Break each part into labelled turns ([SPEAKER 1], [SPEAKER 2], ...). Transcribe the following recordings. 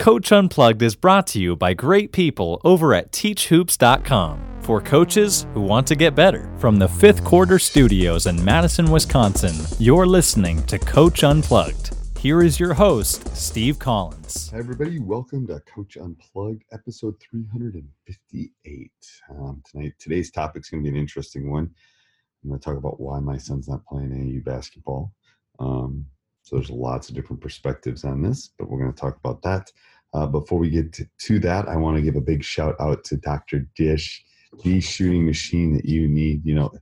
[SPEAKER 1] Coach Unplugged is brought to you by great people over at teachhoops.com for coaches who want to get better. From the fifth quarter studios in Madison, Wisconsin, you're listening to Coach Unplugged. Here is your host, Steve Collins.
[SPEAKER 2] Everybody. Welcome to Coach Unplugged, episode 358. Um, tonight, today's topic is going to be an interesting one. I'm going to talk about why my son's not playing AAU basketball. Um, so there's lots of different perspectives on this, but we're going to talk about that. Uh, before we get to, to that, I want to give a big shout out to Dr. Dish, the shooting machine that you need. You know,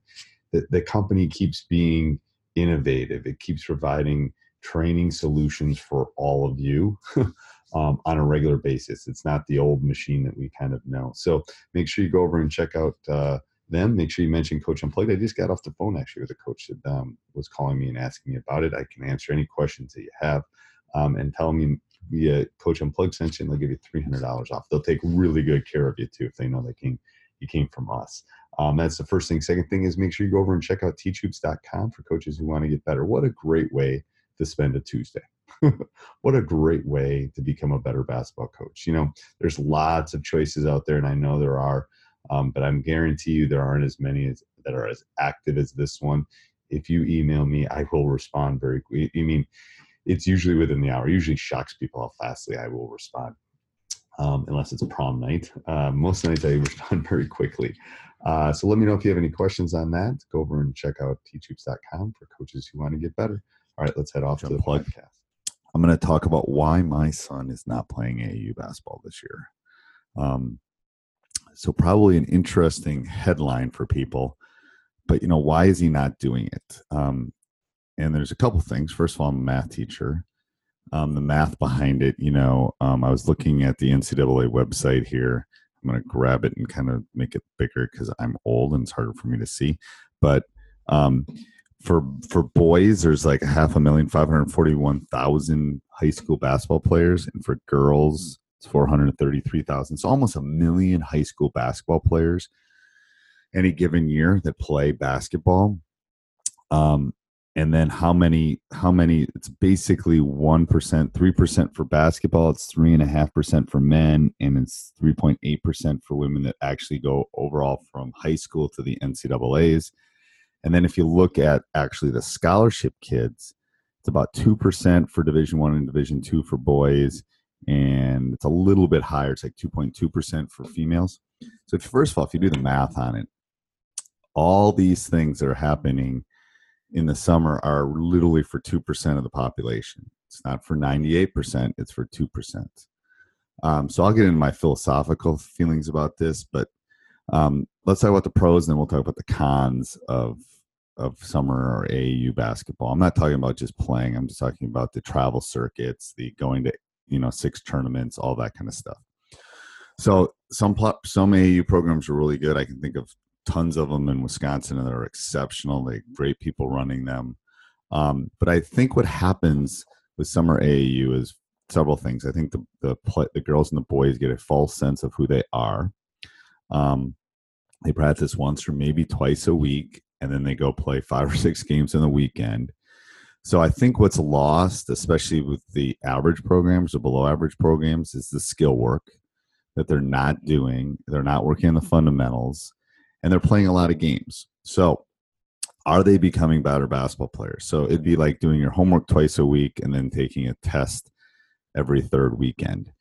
[SPEAKER 2] the, the company keeps being innovative. It keeps providing training solutions for all of you um, on a regular basis. It's not the old machine that we kind of know. So make sure you go over and check out uh, them. Make sure you mention Coach Unplugged. I just got off the phone actually with a coach that um, was calling me and asking me about it. I can answer any questions that you have um, and tell me via Coach Unplugged you and they'll give you $300 off. They'll take really good care of you too if they know they came, you came from us. Um, that's the first thing. Second thing is make sure you go over and check out teachhoops.com for coaches who want to get better. What a great way to spend a Tuesday. what a great way to become a better basketball coach. You know, there's lots of choices out there, and I know there are, um, but I'm guarantee you there aren't as many as, that are as active as this one. If you email me, I will respond very quickly. I mean, it's usually within the hour. It usually shocks people how fastly I will respond, um, unless it's prom night. Uh, most nights I respond very quickly. Uh, so let me know if you have any questions on that. Go over and check out teachhoops.com for coaches who want to get better. All right, let's head off to the podcast. I'm going to talk about why my son is not playing AAU basketball this year. Um, so probably an interesting headline for people, but you know why is he not doing it? Um, and there's a couple things. First of all, I'm a math teacher. Um, the math behind it, you know, um, I was looking at the NCAA website here. I'm going to grab it and kind of make it bigger because I'm old and it's harder for me to see. But um, for for boys, there's like half a million, five hundred forty-one thousand high school basketball players, and for girls, it's four hundred thirty-three thousand. So almost a million high school basketball players any given year that play basketball. Um, and then how many? How many? It's basically one percent, three percent for basketball. It's three and a half percent for men, and it's three point eight percent for women that actually go overall from high school to the NCAA's. And then if you look at actually the scholarship kids, it's about two percent for Division One and Division Two for boys, and it's a little bit higher. It's like two point two percent for females. So if, first of all, if you do the math on it, all these things that are happening in the summer are literally for two percent of the population. It's not for ninety-eight percent; it's for two percent. Um, so I'll get into my philosophical feelings about this, but um, let's talk about the pros, and then we'll talk about the cons of of summer or AAU basketball. I'm not talking about just playing. I'm just talking about the travel circuits, the going to you know six tournaments, all that kind of stuff. So some some AAU programs are really good. I can think of tons of them in Wisconsin and they're exceptional. They great people running them. Um, but I think what happens with summer AAU is several things. I think the the play, the girls and the boys get a false sense of who they are. Um, they practice once or maybe twice a week, and then they go play five or six games in the weekend. So I think what's lost, especially with the average programs or below average programs, is the skill work that they're not doing. They're not working on the fundamentals, and they're playing a lot of games. So are they becoming better basketball players? So it'd be like doing your homework twice a week and then taking a test every third weekend.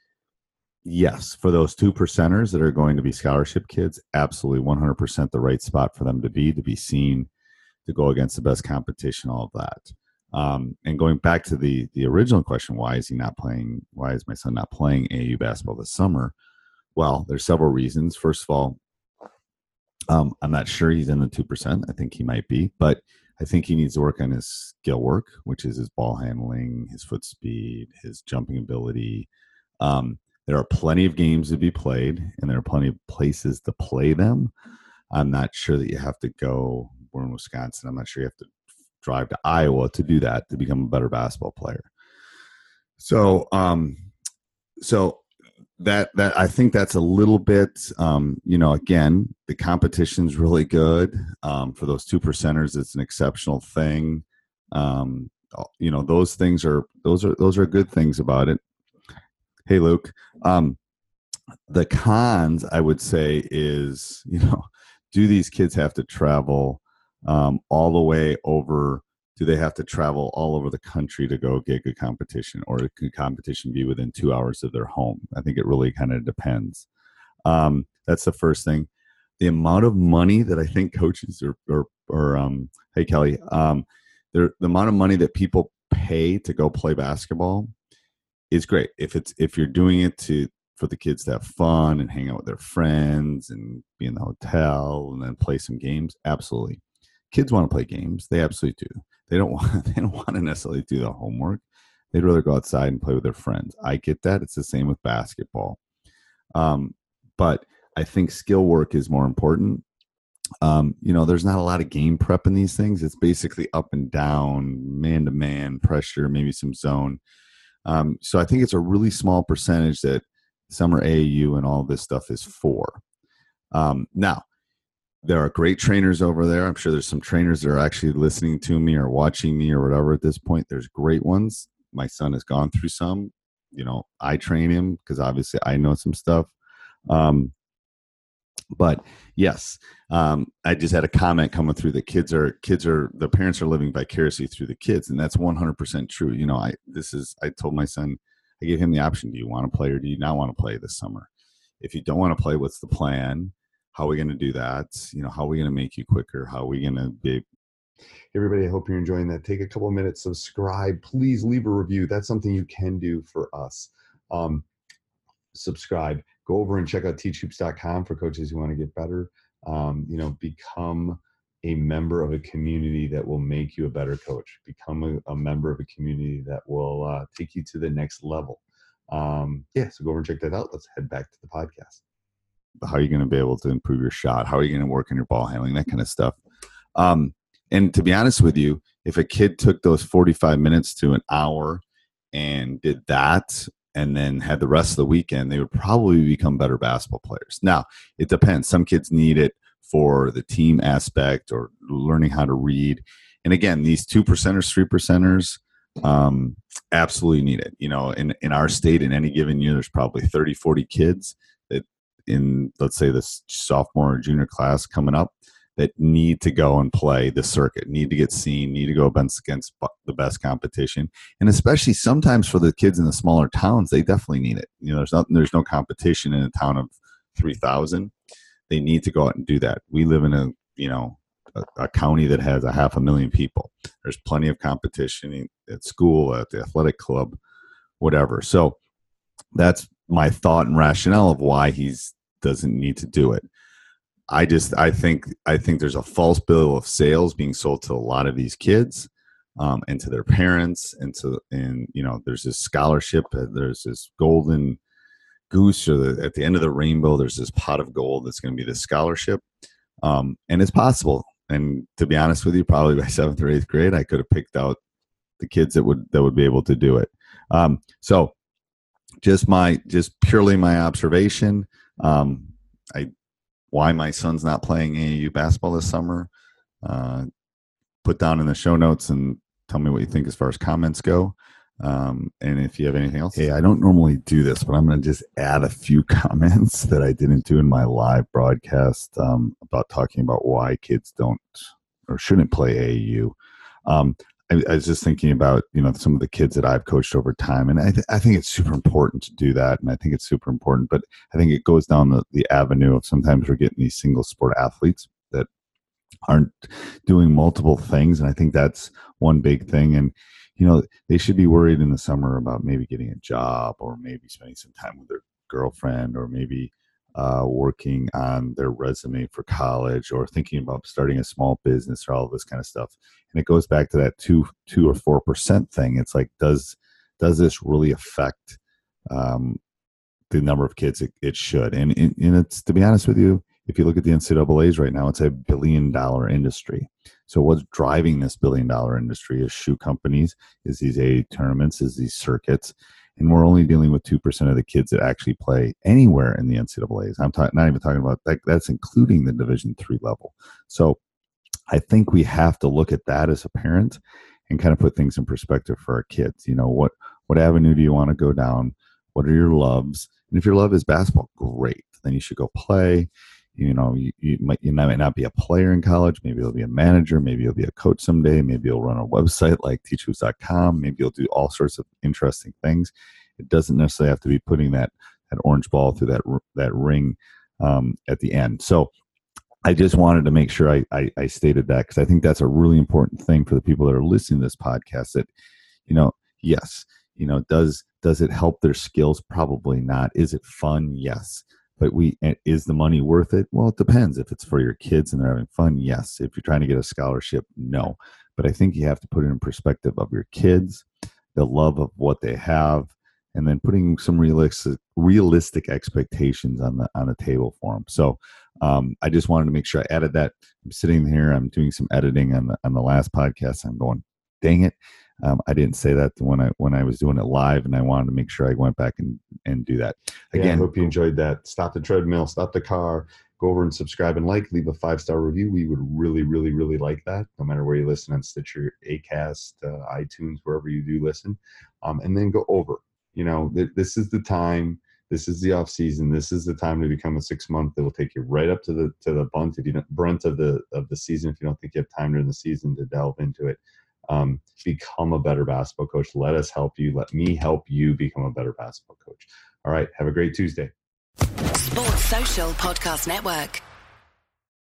[SPEAKER 2] Yes, for those two percenters that are going to be scholarship kids, absolutely 100% the right spot for them to be, to be seen, to go against the best competition, all of that. Um, and going back to the the original question, why is he not playing? Why is my son not playing AAU basketball this summer? Well, there's several reasons. First of all, um, I'm not sure he's in the two percent. I think he might be, but I think he needs to work on his skill work, which is his ball handling, his foot speed, his jumping ability. Um, there are plenty of games to be played, and there are plenty of places to play them. I'm not sure that you have to go. We're in Wisconsin. I'm not sure you have to drive to Iowa to do that to become a better basketball player. So, um, so that that I think that's a little bit, um, you know, again, the competition's really good um, for those two percenters. It's an exceptional thing. Um, you know, those things are those are those are good things about it. Hey, Luke. Um, the cons, I would say, is you know, do these kids have to travel um, all the way over? Do they have to travel all over the country to go get good competition, or could competition be within two hours of their home? I think it really kind of depends. Um, that's the first thing. The amount of money that I think coaches or, or um, hey Kelly, um, the amount of money that people pay to go play basketball is great. If it's if you're doing it to for the kids to have fun and hang out with their friends and be in the hotel and then play some games, absolutely kids want to play games. They absolutely do. They don't want they don't want to necessarily do the homework. They'd rather go outside and play with their friends. I get that. It's the same with basketball. Um, but I think skill work is more important. Um, you know, there's not a lot of game prep in these things. It's basically up and down, man to man pressure, maybe some zone. Um, so I think it's a really small percentage that summer AAU and all this stuff is for. Um, now, there are great trainers over there. I'm sure there's some trainers that are actually listening to me or watching me or whatever at this point. There's great ones. My son has gone through some. You know, I train him because obviously I know some stuff. Um, but yes, um, I just had a comment coming through that kids are kids are the parents are living vicariously through the kids, and that's 100% true. You know, I this is I told my son, I gave him the option: Do you want to play or do you not want to play this summer? If you don't want to play, what's the plan? How are we going to do that? You know how are we going to make you quicker? How are we going to be
[SPEAKER 3] everybody i hope you're enjoying that. Take a couple minutes subscribe. Please leave a review. That's something you can do for us. Um, subscribe. Go over and check out teachhoops.com for coaches who want to get better. Um, you know become a member of a community that will make you a better coach. Become a, a member of a community that will uh, take you to the next level. Um, yeah so go over and check that out. Let's head back to the podcast
[SPEAKER 2] how are you going to be able to improve your shot? How are you going to work on your ball handling? That kind of stuff. Um, and to be honest with you, if a kid took those 45 minutes to an hour and did that and then had the rest of the weekend, they would probably become better basketball players. Now, it depends. Some kids need it for the team aspect or learning how to read. And again, these two percenters, three percenters, um, absolutely need it. You know, in, in our state, in any given year, there's probably 30, 40 kids in let's say this sophomore or junior class coming up that need to go and play the circuit, need to get seen, need to go against, the best competition, and especially sometimes for the kids in the smaller towns, they definitely need it. You know, there's not there's no competition in a town of three thousand. They need to go out and do that. We live in a you know a, a, county that has a half a million people. There's plenty of competition at school, at the athletic club, whatever. So that's my thought and rationale of why he's doesn't need to do it. I just I think I think there's a false bill of sales being sold to a lot of these kids um, and to their parents and to and you know there's this scholarship uh, there's this golden goose or the, at the end of the rainbow there's this pot of gold that's going to be the scholarship um, and it's possible and to be honest with you probably by seventh or eighth grade I could have picked out the kids that would that would be able to do it. Um, so just my just purely my observation. Um, I why my son's not playing AAU basketball this summer. Uh, put down in the show notes and tell me what you think as far as comments go. Um, and if you have anything else, hey, I don't normally do this, but I'm going to just add a few comments that I didn't do in my live broadcast um, about talking about why kids don't or shouldn't play AAU. Um, I, I, was just thinking about you know some of the kids that I've coached over time, and I, th- I think it's super important to do that, and I think it's super important. But I think it goes down the, the avenue of sometimes we're getting these single sport athletes that aren't doing multiple things, and I think that's one big thing. And you know they should be worried in the summer about maybe getting a job or maybe spending some time with their girlfriend or maybe uh, working on their resume for college or thinking about starting a small business or all this kind of stuff. And it goes back to that two, two or four percent thing. It's like, does does this really affect um, the number of kids it, it should? And, and it's to be honest with you, if you look at the NCAA's right now, it's a billion dollar industry. So what's driving this billion dollar industry is shoe companies, is these A tournaments, is these circuits, and we're only dealing with 2% of the kids that actually play anywhere in the ncaa's i'm ta- not even talking about that that's including the division three level. So i think we have to look at that as a parent and kind of put things in perspective for our kids. You know what what avenue do you want to go down? What are your loves? And if your love is basketball great. Then you should go play you know you, you might you might not be a player in college maybe you'll be a manager maybe you'll be a coach someday maybe you'll run a website like teachhoops.com maybe you'll do all sorts of interesting things. It doesn't necessarily have to be putting that that orange ball through that that ring um, at the end. So i just wanted to make sure i i, I stated that because i think that's a really important thing for the people that are listening to this podcast that you know yes you know does does it help their skills? Probably not. Is it fun? Yes but we is the money worth it? Well it depends. If it's for your kids and they're having fun yes. If you're trying to get a scholarship no. But i think you have to put it in perspective of your kids the love of what they have and then putting some realistic realistic expectations on the on the table for them so um, i just wanted to make sure i added that. I'm sitting here i'm doing some editing on the on the last podcast. I'm going dang it um, I didn't say that when I when I was doing it live, and I wanted to make sure I went back and and do that again. Yeah, I hope you enjoyed that. Stop the treadmill, stop the car, go over and subscribe and like, leave a five star review. We would really, really, really like that. No matter where you listen on Stitcher, Acast, uh, iTunes, wherever you do listen, um, and then go over. You know, th- this is the time. This is the off season. This is the time to become a six month that will take you right up to the to the bunt if you don't brunt of the of the season. If you don't think you have time during the season to delve into it, um, become a better basketball coach. Let us help you. Let me help you become a better basketball coach. All right. Have a great Tuesday.
[SPEAKER 4] Sports Social Podcast Network.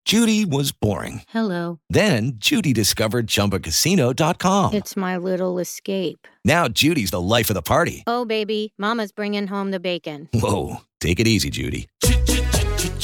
[SPEAKER 5] Judy was boring.
[SPEAKER 6] Hello.
[SPEAKER 5] Then Judy discovered chumbacasino.com.
[SPEAKER 6] It's my little escape.
[SPEAKER 5] Now Judy's the life of the party.
[SPEAKER 6] Oh, baby. Mama's bringing home the bacon.
[SPEAKER 5] Whoa. Take it easy, Judy.